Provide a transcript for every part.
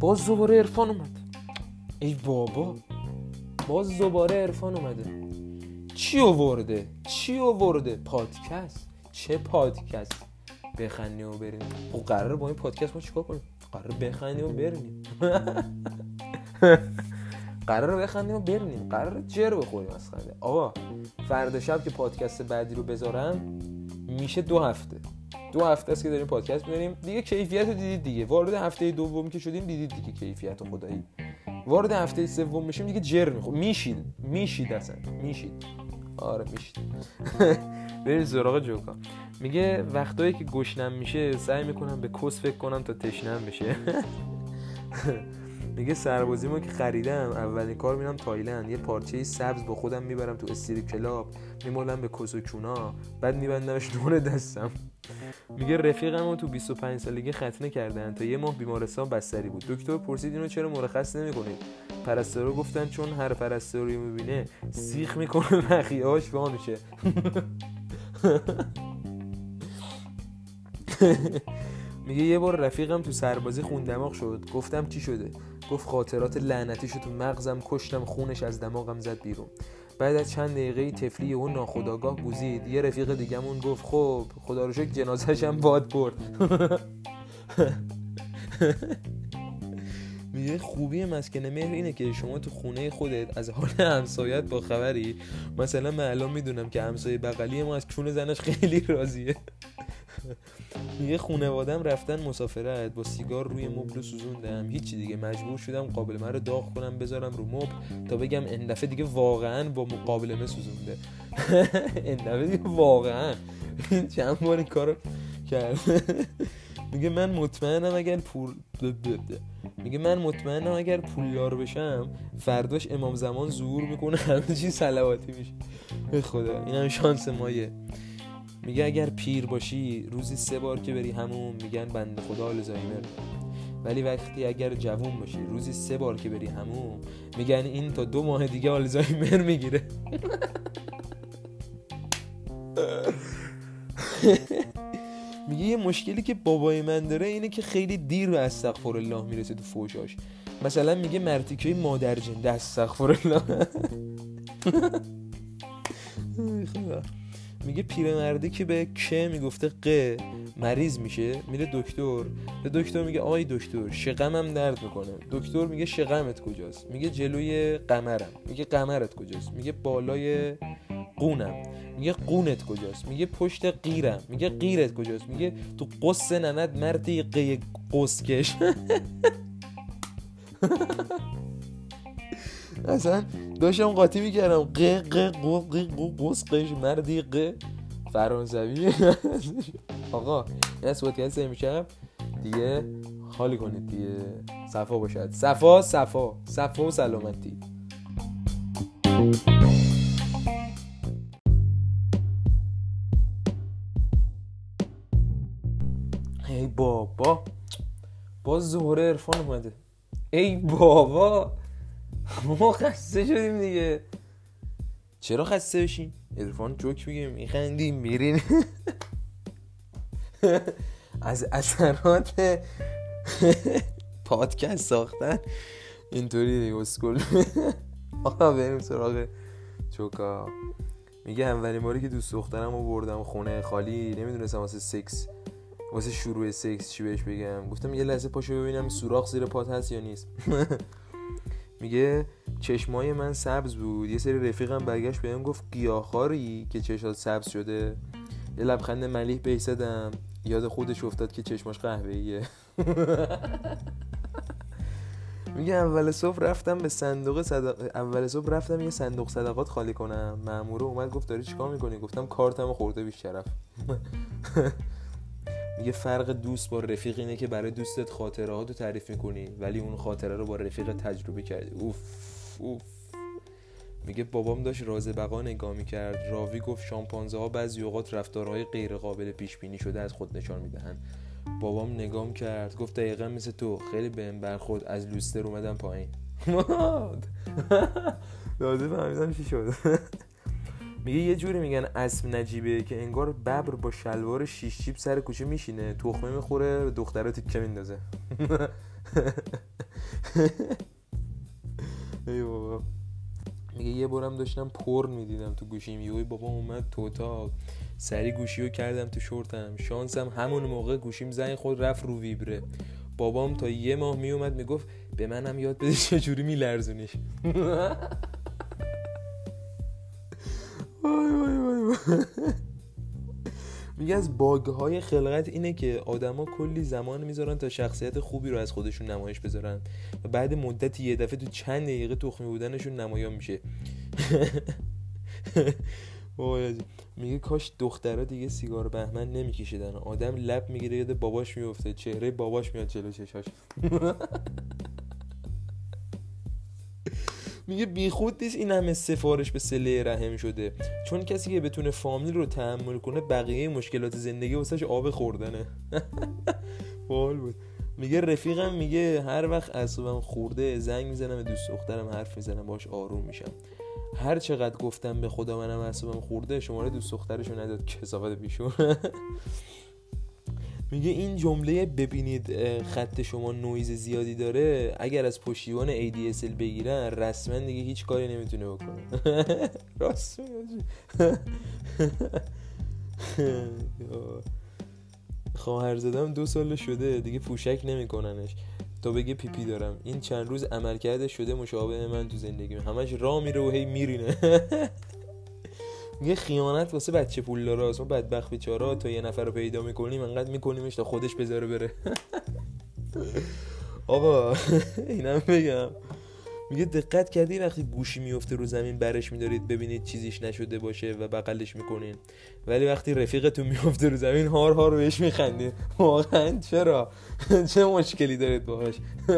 باز دوباره عرفان اومد. ای بابا باز دوباره عرفان اومده. چی آورده؟ چی آورده؟ پادکست؟ چه پادکست؟ بخندیم و بریم. خب قراره با این پادکست ما چیکار کنیم؟ قراره بخندیم و بریم. قراره بخندیم و بریم. قراره جر بخوریم از خنده. آقا فردا شب که پادکست بعدی رو بذارم میشه دو هفته. دو هفته است که داریم پادکست میذاریم. دیگه کیفیت رو دیدید دیگه. وارد هفته دوم که شدیم دیدید دیگه کیفیت خدایی وارد هفته سوم میشیم دیگه جر میخور میشید. میشید اصلا. میشید. آره میشید. بریم سراغ جوکا. میگه وقتایی که گشنم میشه سعی می‌کنم به کس فکر کنم تا تشنم بشه میگه سربازی ما که خریدم اولین کار میرم تایلند. یه پارچه سبز با خودم می‌برم تو strip club میمولم به کس و کونا بعد میبندمش دور دستم. میگه رفیقم تو 25 سالگی ختنه کردن. تا یه ماه بیمارستان بستری بود. دکتر پرسید اینو چرا مرخص نمی‌کنید؟ پرستارا گفتن چون هر پرستاری می‌بینه سیخ می‌کنه نخیهاش وانشه میگه یه بار رفیقم تو سربازی خون دماغ شد. گفتم چی شده؟ گفت خاطرات لعنتیشو تو مغزم کشتم خونش از دماغم زد بیرون. بعد از چند دقیقه تفلی اون ناخداگاه گوزید یه رفیق دیگهمون گفت خب خدا رو شکر جنازش هم باد برد. میگه خوبی مسکن مهر اینه که شما تو خونه خودت از حال همسایت با خبری. مثلا من الان می‌دونم که همسایه بغلی ما از چون زنش خیلی راضیه. میگه خونوادم رفتن مسافرت با سیگار روی مبل سوزوندم. هیچی دیگه مجبور شدم قابل رو داغ کنم بذارم رو مبل تا بگم این دفعه دیگه واقعا با مقابلمه سوزونده. این دفعه دیگه واقعا. چند بار این کارو کرد. میگه من مطمئنم اگر پول میگه من مطمئنم اگر پولدار بشم فرداش امام زمان ظهور می‌کنه همه چی سلواتی میشه. به خدا این هم شانس مایه. میگه اگر پیر باشی روزی سه بار که بری همون میگن بنده خدا آلزایمر ولی وقتی اگر جوون باشی روزی سه بار که بری همون میگن این تا دو ماه دیگه آلزایمر می‌گیره. میگه یه مشکلی که بابای من داره اینه که خیلی دیر به استغفر الله می‌رسه تو فوشاش مثلا میگه مرتیکه مادر جنده استغفر الله میگه پیرمرده که به که می‌گفته ق مریض میشه میره دکتر. به دکتر میگه آی دکتر شقمم درد می‌کنه. دکتر میگه شقمت کجاست؟ میگه جلوی قمرم. میگه قمرت کجاست؟ میگه بالای قونم. میگه قونت کجاست؟ میگه پشت قیرم. میگه قیرت کجاست؟ میگه تو قص نند مردی قی قسکش. اصلا داشتم قاطی می‌کردم. ق ق ق ق قسقش مردی ق فرانسوی. آقا این از دیگه خالی کنید دیگه. صفا باشد. صفا صفا. صفا و سلامتی. ای بابا. باز ظهور عرفان اومده. ای بابا. ما خسته شدیم دیگه. چرا خسته بشیم؟ عرفان جوک میگه میخندیم میرین از اثرات پادکست ساختن. اینطوری دیگه اسکول. آقا بریم سراغ چوکا میگه اولین باری که دوست دخترم رو بردم خونه خالی نمی‌دونستم واسه سکس واسه شروع سکس چی بهش بگم. گفتم یه لحظه پاشو ببینم سوراخ زیر پات هست یا نیست. میگه چشمای من سبز بود. یه سری رفیقم برگشت بهم گفت گیاهخواری که چشات سبز شده؟ یه لبخند ملیح بهش زدم یاد خودش افتاد که چشماش قهوه‌ایه. میگه اول صبح رفتم به صندوق صدق... اول صبح رفتم یه صندوق صدقات خالی کنم. مامور اومد گفت داری چیکار می‌کنی؟ گفتم کارتمو خورده بیش شرف میگه فرق دوست با رفیق اینه که برای دوستت خاطره ها تعریف می‌کنی ولی اون خاطره رو با رفیق تجربه کردی. اوف اوف. میگه بابام داشت راز بقا نگاه می‌کرد. راوی گفت شامپانزه ها بعضی اوقات رفتارهای غیر قابل پیش بینی شده از خود نشان می‌دهند. بابام نگام کرد. گفت دقیقا مثل تو. خیلی بهم برخورد. از لوستر اومدم پایین. لازم فهمیدم چی شد. میگه یه جوری میگن اسم نجیبه که انگار ببر با شلوار شیش جیب سر کوچه میشینه تخمه می‌خوره دخترها تیکه میندازه. ای بابا. میگه یه بارم داشتم پر می‌دیدم تو گوشیم. یوی بابا اومد تو اتاق. سری گوشی رو کردم تو شورتم. شانسم همون موقع گوشیم زنگ خود رفت رو ویبره. بابام تا یه ماه میومد می‌گفت به منم یاد بده چجوری میلرزونیش. میگه از باگ های خلقت اینه که آدما کلی زمان می‌ذارن تا شخصیت خوبی رو از خودشون نمایش بذارن و بعد مدت یه دفعه تو چند دقیقه تخمی بودنشون نمایان میشه. میگه کاش دخترها دیگه سیگار بهمن نمیکشیدن. آدم لب می‌گیره یاد باباش میفته چهره باباش میاد جلو چشاش. میگه بیخود نیست این همه سفارش به سله رحم شده. چون کسی که بتونه فامیل رو تحمل کنه بقیه مشکلات زندگی واسش آب خوردنه. بال بود. میگه رفیقم میگه هر وقت اصابم خورده زنگ می‌زنم به دوست دخترم حرف می‌زنم باش آروم میشم. هر چقدر گفتم به خدا منم اعصابم خورده شماره دوست دخترشو نداد کسافت بیشون میگه این جمله ببینید خط شما نویز زیادی داره اگر از پشتیبان ADSL بگیرن رسما دیگه هیچ کاری نمی‌تونه بکنه. راست خواهر زدم دو سال شده دیگه پوشک نمیکننش. تا بگه پیپی دارم. این چند روز عملکرد شده مشابه من تو زندگی همش را میره و هی میرینه. میگه خیانت واسه بچه پول داره ما بدبخت بیچارا تا یه نفر رو پیدا می‌کنیم انقدر میکنیمش تا خودش بذاره بره. آقا اینم بگم. میگه دقت کردی وقتی گوشی میفته رو زمین برش میدارید ببینید چیزیش نشده باشه و بغلش می‌کنین. ولی وقتی رفیقتون میفته رو زمین هار هار بهش میخندید واقعا چرا؟ چه مشکلی دارید باهاش؟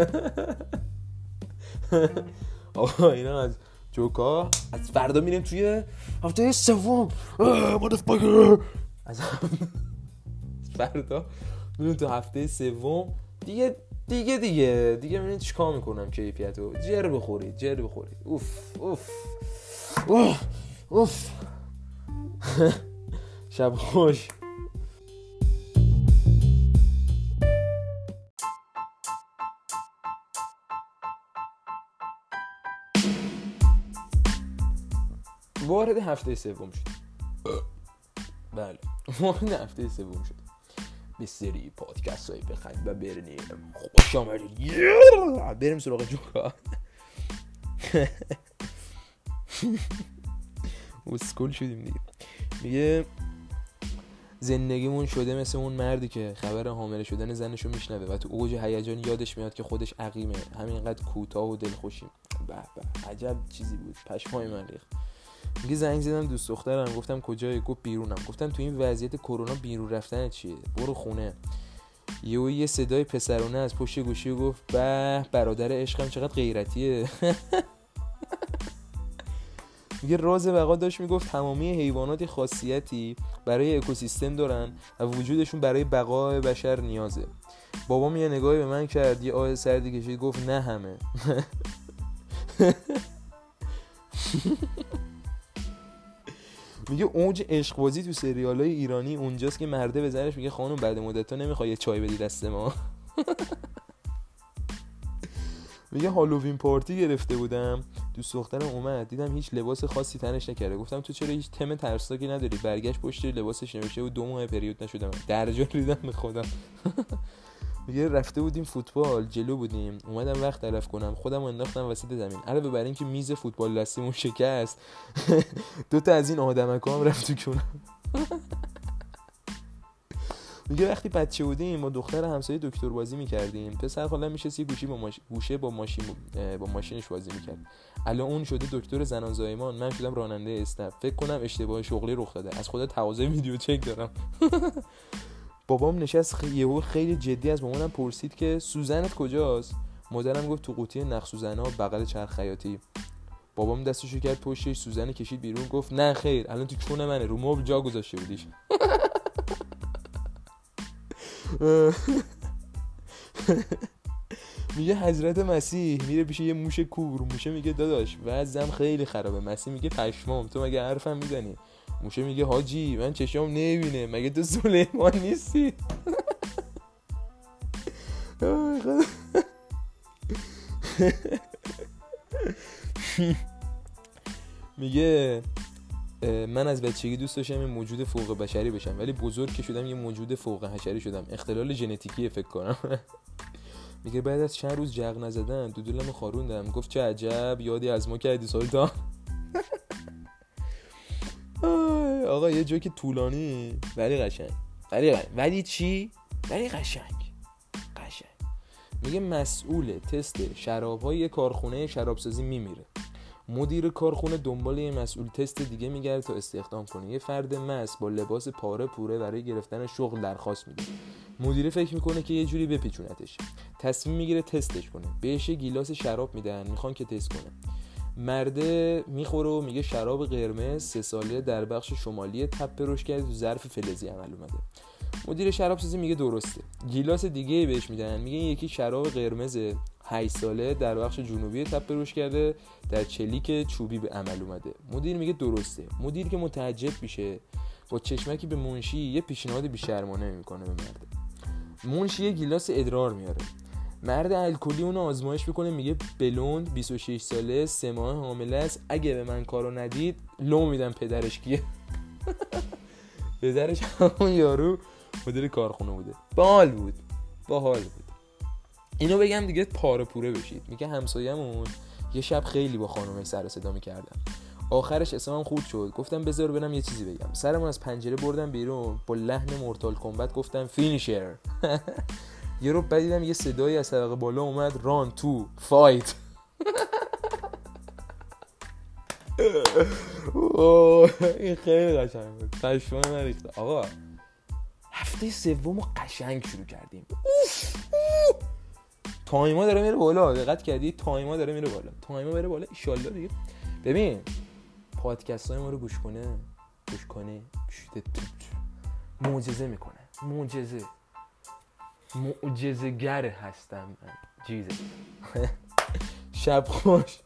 آقا اینا از جوکا از فردا میریم توی هفته سوم. از فردا میریم تو هفته سوم. دیگه دیگه دیگه. دیگه ببینید چیکار می‌کنم کیفیتو. جر بخورید جر بخورید. اوف اوف. اوف اوف. شب خوش. وارد هفته سوم شد. بله وارد هفته سوم شد. به سری پادکست های بخند و برنیم. خوش آمدید. بریم سراغ جوکا. اسکول شدیم دیگه. میگه زندگیمون شده مثل اون مردی که خبر حامله شدن زنشو میشنوه و تو اوج هیجان یادش میاد که خودش عقیمه. همینقدر کوتاه و دلخوشیم به به عجب چیزی بود. پشمای من میگه زنگ زدم دوست دخترم گفتم کجای گفت بیرونم. گفتم تو این وضعیت کرونا بیرون رفتن چیه؟ برو خونه. یه یه صدای پسرونه از پشت گوشی گفت به برادر عشقم چقدر غیرتیه. میگه راز بقا داشت می‌گفت تمامی حیوانات خاصیتی برای اکوسیستم دارن و وجودشون برای بقای بشر نیازه. بابام یه نگاهی به من کرد یه آه سردی کشید گفت نه همه. میگه اوج عشق بازی تو سریال های ایرانی اونجاست که مرده به زنش میگه خانم بعد مدت نمی‌خوای چای بدی دست ما. میگه هالووین پارتی گرفته بودم. دوست دخترم اومد. دیدم هیچ لباس خاصی تنش نکرده. گفتم تو چرا هیچ تم ترسناکی نداری؟ برگشت پشت لباسش نوشته و دو ماه پریود نشدم. درجا ریدم به خودم. میگه رفته بودیم فوتبال جلو بودیم. اومدم وقت تلف کنم. خودم انداختم وسط زمین. علاوه بر اینکه میز فوتبال دستیمون شکست. دو تا از این آدمک هم رفت کنم میگه وقتی بچه بودیم ما دختر همسایه دکتر بازی می‌کردیم. پسر حالا میشه سی گوشی با ماش... گوشه با ماشین با ماشینش بازی می‌کرد. الان اون شده دکتر زنان زایمان. من شدم راننده استپ. فکر کنم اشتباه شغلی رخ داده. از خدا تواضع ویدیو چک دارم. بابام نشست. یهو خیلی جدی از مامانم پرسید که سوزنت کجاست؟ مادرم گفت تو قوطی نخ سوزنا بغل چرخ خیاطی بابام دستشو کرد پشتش سوزن کشید بیرون گفت نه خیر الان تو چون منه رو مبل جا گذاشته بودیش. میگه حضرت مسیح میره پیش یه موش کور موشه میگه داداش وضعم خیلی خرابه. مسیح میگه پشمام تو مگه حرفم می‌زنی؟ موشه میگه حاجی من چشام نمی‌بینه مگه تو سلیمان نیستی؟ میگه من از بچگی دوست داشتم یه موجود فوق بشری بشم ولی بزرگ که شدم یه موجود فوق حشری شدم. اختلال ژنتیکی فکر کنم. میگه بعد از چند روز جغ نزدن دودولمو خاروندم. گفت چه عجب یادی از ما کردی سلطان. آقا یه جوک طولانی. ولی قشنگ. ولی قشنگ. ولی چی؟ ولی قشنگ. قشنگ. میگه مسئول تست شراب های کارخونه شرابسازی میمیره. مدیر کارخونه دنبال یه مسئول تست دیگه میگرده تا استخدام کنه. یه فرد مس با لباس پاره پوره برای گرفتن شغل درخواست میده. مدیر فکر می‌کنه که یه جوری بپیچونتش. تصمیم می‌گیره تستش کنه. بهش گیلاس شراب میدن. می‌خوان که تست کنه مرده می‌خوره و میگه شراب قرمز سه ساله در بخش شمالی تپه روش کرده تو ظرف فلزی عمل اومده. مدیر شراب سازی میگه درسته. گیلاس دیگه بهش میدن. میگه یکی شراب قرمز 8 ساله در بخش جنوبی تپه روش کرده در چلیک چوبی به عمل اومده. مدیر میگه درسته. مدیر که متعجب میشه با چشمکی به منشی یه پیشنهاد بیشرمانه می‌کنه به مرده. منشی یه گیلاس ادرار میاره. مرد الکلی اونو آزمایش می‌کنه میگه بلوند 26 ساله سه ماه حامله است. اگه به من کارو ندید لو میدم پدرش کیه؟ پدرش همون یارو مدیر کارخونه بوده. باحال بود. باحال بود. اینو بگم دیگه پاره پوره بشید. میگه همسایه‌مون یه شب خیلی با خانومش سر صدا می‌کردم آخرش اسمم خود شد. گفتم بذار برم یه چیزی بگم. سرمو از پنجره بردم بیرون. با لحن Mortal Kombat گفتم finish her. یهو دیدم یه صدایی از طبقه بالا اومد. round two fight این خیلی قشنگ بود. پشمای من آقا هفته سوم قشنگ شروع کردیم. تایما داره میره بالا. دقت کردی؟ تایما داره میره بالا. تایما بره بالا. ان دیگه. ببین پادکست های ما رو گوش کنه گوش کنه. معجزه می‌کنه. معجزه. معجزه گر هستم. من جیزه شب خوش.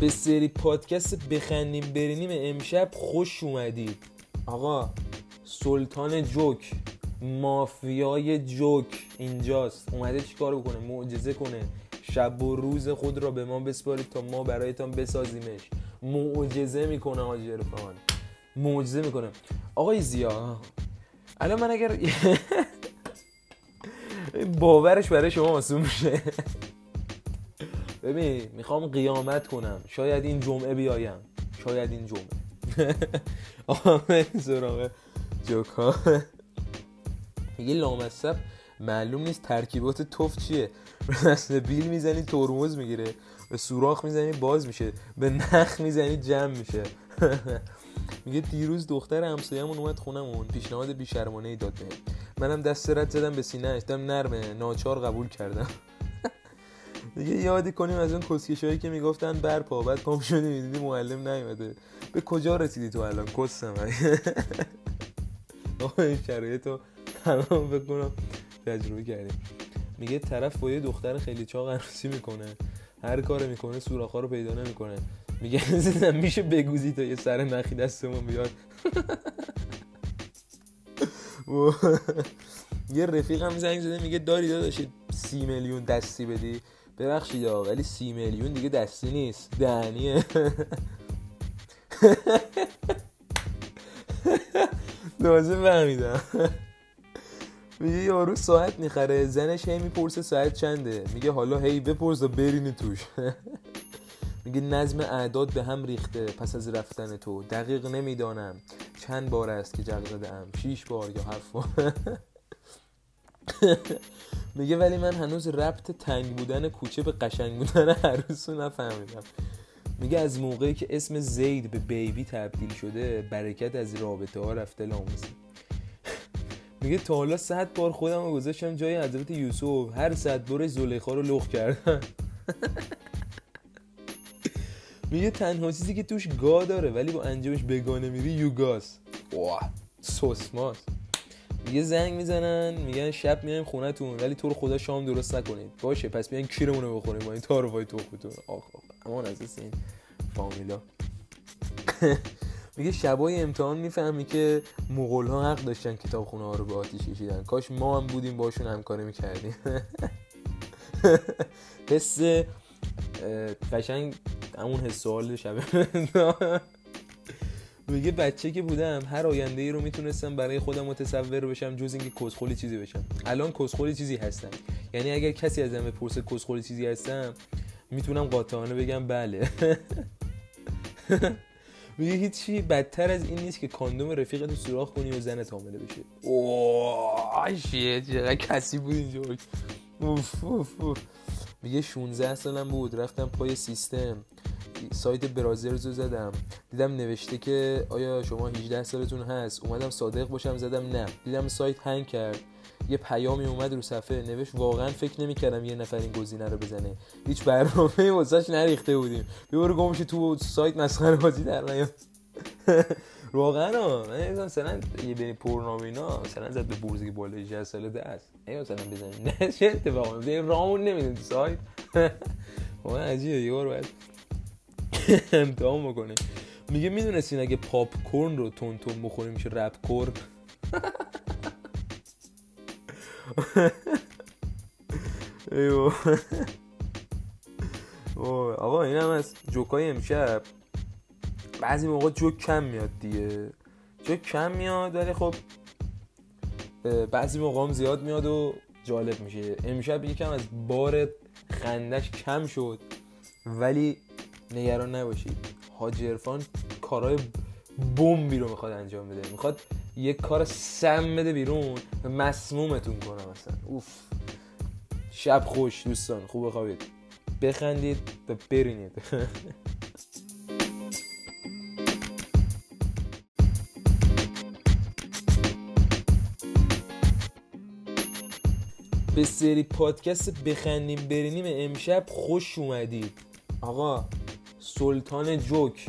به سری پادکست بخندیم برینیم امشب خوش اومدید. آقا سلطان جوک مافیای جوک اینجاست. اومده چیکار بکنه معجزه کنه. شب و روز خود را به ما بسپارید تا ما برایتان بسازیمش. معجزه می‌کنه حاجی عرفان. معجزه می‌کنه. آقای زیا الان من اگر باورش برای شما آسون میشه. ببین می‌خوام قیامت کنم. شاید این جمعه بیایم. شاید این جمعه. آقا سراغ جوکا. میگه لامصب معلوم نیست ترکیبات توف چیه. به بیل می‌زنی ترمز می‌گیره. به سوراخ می‌زنی باز میشه. به نخ می‌زنی جمع میشه. میگه دیروز دختر همسایه‌مون اومد خونمون. پیشنهاد بیشرمانه ای داد به منم دست رد زدم به سینه اشتم نرمه. ناچار قبول کردم. دیگه یادی کنیم از اون کسکشایی که می‌گفتن بر پا بعد کام شدی می‌دیدی معلم نیومده. به کجا رسیدی تو الان؟ کسم. آقا این شرایط رو تمام بکنم. تجربه کردیم. میگه طرف با یه دختر خیلی چاق عروسی می‌کنه. هر کار می‌کنه سوراخا رو پیدا نمی‌کنه. میگه زدم میشه بگوزی تا یه سر نخی دستمون بیاد. یه رفیق هم زنگ زده میگه داری داداشی سی میلیون دستی بدی. ببخشید ولی سی میلیون دیگه دستی نیست. دهنیه. نازه فهمیدم. میگه یارو ساعت می‌خره زنش هی می‌پرسه ساعت چنده؟ میگه حالا هی بپرس و برینی توش. میگه نظم اعداد به هم ریخته پس از رفتن تو. دقیق نمی‌دانم چند بار است که جغ زده ام شیش بار یا هفت بار. میگه ولی من هنوز ربط تنگ بودن کوچه به قشنگ بودن عروس رو نفهمیدم. میگه از موقعی که اسم زید به بیبی تبدیل شده برکت از رابطه ها رفته لاموسی میگه تا حالا صد بار خودم رو گذاشتم جای حضرت یوسف. هر صد بار زلیخا رو لخ کردم. میگه تنها چیزی که توش گا داره ولی با انجامش بگانه میری یوگاس واه سوسماس میگه زنگ می‌زنن میگن شب میایم خونتون ولی تو رو خدا شام درست نکنید. باشه پس بیاین کیرمون رو بخوریم با این تعارفای تخمتون. آخ آخ امان از این فامیلا. میگه شبای امتحان می‌فهمی که مغول ها حق داشتن کتاب خونه ها رو به آتیش کشیدن. کاش ما هم بودیم باشون همکاری می‌کردیم. حس قشنگ همون حس سوال شب میگه بچه که بودم هر آینده ای رو می‌تونستم برای خودم متصور بشم جز اینکه کسخولی چیزی بشم. الان کسخولی چیزی هستم. یعنی اگر کسی ازم بپرسه کسخولی چیزی هستم می‌تونم قاطعانه بگم بله. میگه هیچی بدتر از این نیست که کاندوم رفیق تو سوراخ کنی و زنت حامله بشه. اوه شیت چقدر کسی بود اینجا؟ اوف اوف اوف. میگه 16 سالم بود رفتم پای سیستم. سایت برازرز رو زدم. دیدم نوشته که آیا شما 18 سالتون هست؟ اومدم صادق باشم زدم نه. دیدم سایت هنگ کرد. یه پیامی اومد رو صفحه نوشت واقعا فکر نمی‌کردم یه نفر این گزینه رو بزنه. هیچ برنامه واسش نریخته بودیم. ببر گمش تو سایت مسخره بازی در نیاد واقعا من مثلا یه بین پرنامه اینا مثلا زد به بورزی بالای 18 ساله دست ای مثلا بزنیم نه چه اتفاقی رامون نمیدون سایت. واقعا عجیبه یه بار باید امتحان بکنه میگه می‌دونستین اگه پاپ کورن رو تون تون بخوریم میشه رپ کورن ایو آقا این هم از جوکای امشب. بعضی موقع جوک کم میاد دیگه. جوک کم میاد ولی خب بعضی موقع هم زیاد میاد و جالب میشه. امشب یکم از بار خندش کم شد ولی نگران نباشید. حاجی عرفان کارهای بمبی رو می‌خواد انجام بده. می‌خواد یک کار سم بده بیرون مسمومتون کنه مثلا. اوف. شب خوش دوستان. خوب بخوابید بخندید و برینید. به سری پادکست بخندیم برینیم امشب خوش اومدید. آقا سلطان جوک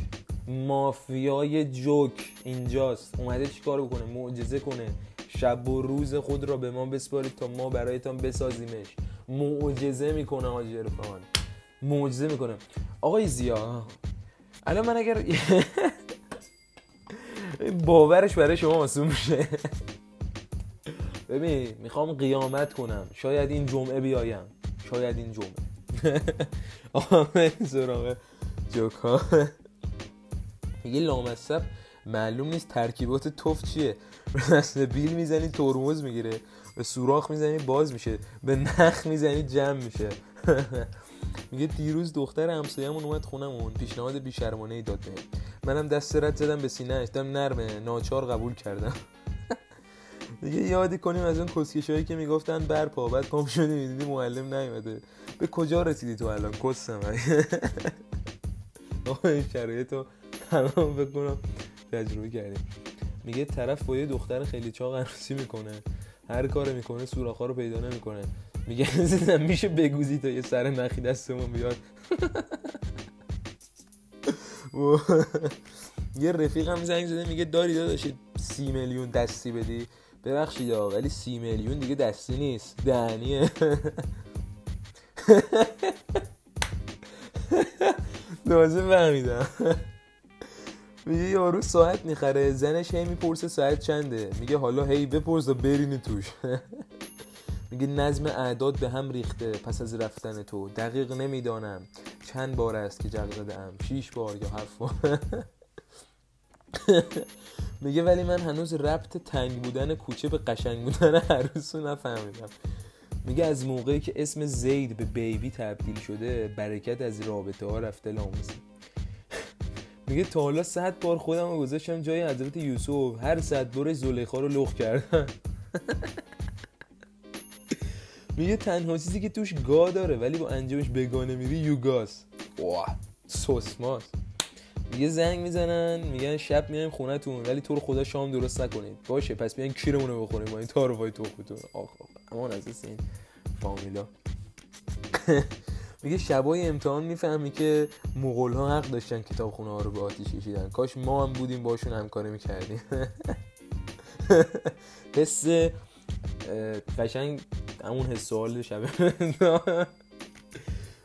مافیای جوک. اینجاست. اومده چیکار بکنه؟ معجزه کنه. شب و روز خود را به ما بسپارید تا ما برایتان بسازیمش. معجزه می‌کنه حاجی عرفان. معجزه می‌کنه. آقای زیا الان من اگر باورش برای شما آسون میشه. ببین می‌خوام قیامت کنم. شاید این جمعه بیایم. شاید این جمعه. آقا سراغ جوکا. میگه لامصب. معلوم نیست ترکیبات توف چیه. به دست بیل می‌زنی ترمز می‌گیره. به سوراخ می‌زنی باز میشه. به نخ می‌زنی جمع میشه. میگه دیروز دختر همسایه‌مون اومد خونمون. پیشنهاد بیشرمانه ای داد بهم. منم دست رد زدم به سینه دم نرمه. ناچار قبول کردم. دیگه یادی کنیم از اون کسکشایی که می‌گفتن برپا بعد پام شدی می‌دیدی معلم نیومده. به کجا رسیدی تو الان؟ کسم آقا این شرایط رو تمام بکنم. تجربه کردیم. میگه طرف با یه دختر خیلی چاق عروسی می‌کنه. هر کار می‌کنه سوراخا رو پیدا نمی‌کنه. میگه زدم میشه بگوزی تا یه سر نخی دستمون بیاد. یه رفیق هم زنگ زده میگه داری داداشی سی میلیون دستی بدی. ببخشید ولی سی میلیون دیگه دستی نیست. دهنیه. تازه فهمیدم. میگه یارو ساعت می‌خره زنش هی می‌پرسه ساعت چنده؟ میگه حالا هی بپرس و برینی توش. میگه نظم اعداد به هم ریخته پس از رفتن تو. دقیق نمی‌دانم چند بار است که جغ زده ام شیش بار یا هفت بار. میگه ولی من هنوز ربط تنگ بودن کوچه به قشنگ بودن عروس رو نفهمیدم. میگه از موقعی که اسم زید به بیبی تبدیل شده برکت از رابطه ها رفته لاموسه میگه تا حالا صد بار خودم رو گذاشتم جای حضرت یوسف. هر صد بارش زلیخا رو لخ کردم. میگه تنها چیزی که توش گا داره ولی با انجامش بگانه میری یوگاس واه سوسماس میگه زنگ می‌زنن میگن شب میایم خونتون ولی تو رو خدا شام درست نکنید. باشه پس بیاین کیرمون بخوریم با این تعارفای تخمتون. آخ آخ. امان از این فامیلا. میگه شبای امتحان می‌فهمی که مغول ها حق داشتن کتاب خونه ها رو به آتیش کشیدن. کاش ما هم بودیم باشون همکاری می‌کردیم. حس قشنگ همون حس سوال شب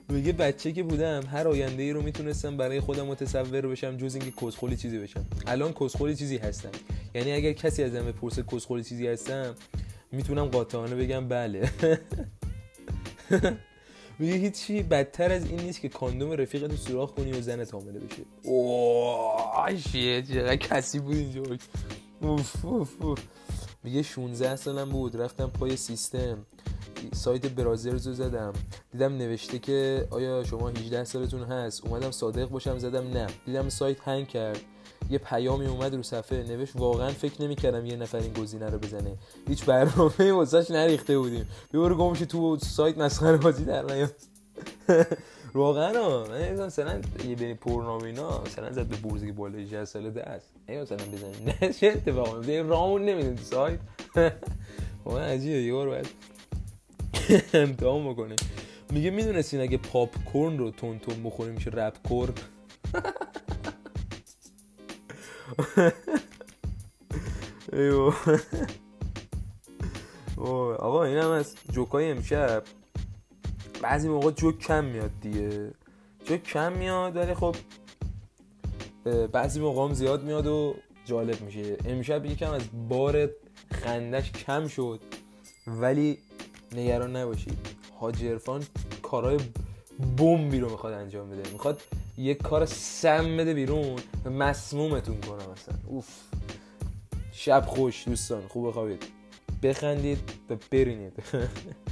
میگه بچه که بودم هر آینده ای رو می‌تونستم برای خودم متصور بشم جز اینکه کسخولی چیزی بشم. الان کسخولی چیزی هستم. یعنی اگر کسی از من بپرسه کسخولی چیزی هستم می‌تونم قاطعانه بگم بله. میگه هیچی بدتر از این نیست که کاندوم رفیقت رو سوراخ کنی و زنت حامله بشه اوه شیه چقدر کسی بود اینجا. میگه 16 سالم بود رفتم پای سیستم. سایت برازرز رو زدم. دیدم نوشته که آیا شما 18 سالتون هست؟ اومدم صادق باشم زدم نه. دیدم سایت هنگ کرد. یه پیامی اومد رو صفحه نوشت واقعا فکر نمی‌کردم یه نفر این گزینه رو بزنه. هیچ برنامه واسش نریخته بودیم. ببر گمش تو سایت مسخره بازی در نیاد واقعا من مثلا یه بین پورنامه مثلا زد به بورزی که بالای 18 ساله دست ای مثلا بزنیم نه چه اتفاقی میفته رامون نمیده تو سایت. واقعا عجیبه یه بار باید امتحان بکنه میگه می‌دونستین اگه پاپ کورن رو تون تون بخوری میشه رپ کورن آقا این هم از جوکای امشب. بعضی موقع جوک کم میاد دیگه. جوک کم میاد ولی خب بعضی موقع هم زیاد میاد و جالب میشه. امشب یکم از بار خندش کم شد ولی نگران نباشید. حاجی کارهای بمبی رو می‌خواد انجام بده. می‌خواد یه کار سم بده بیرون مسمومتون کنم مثلا اوف. شب خوش دوستان خوب بخوابید. بخندید و برینید.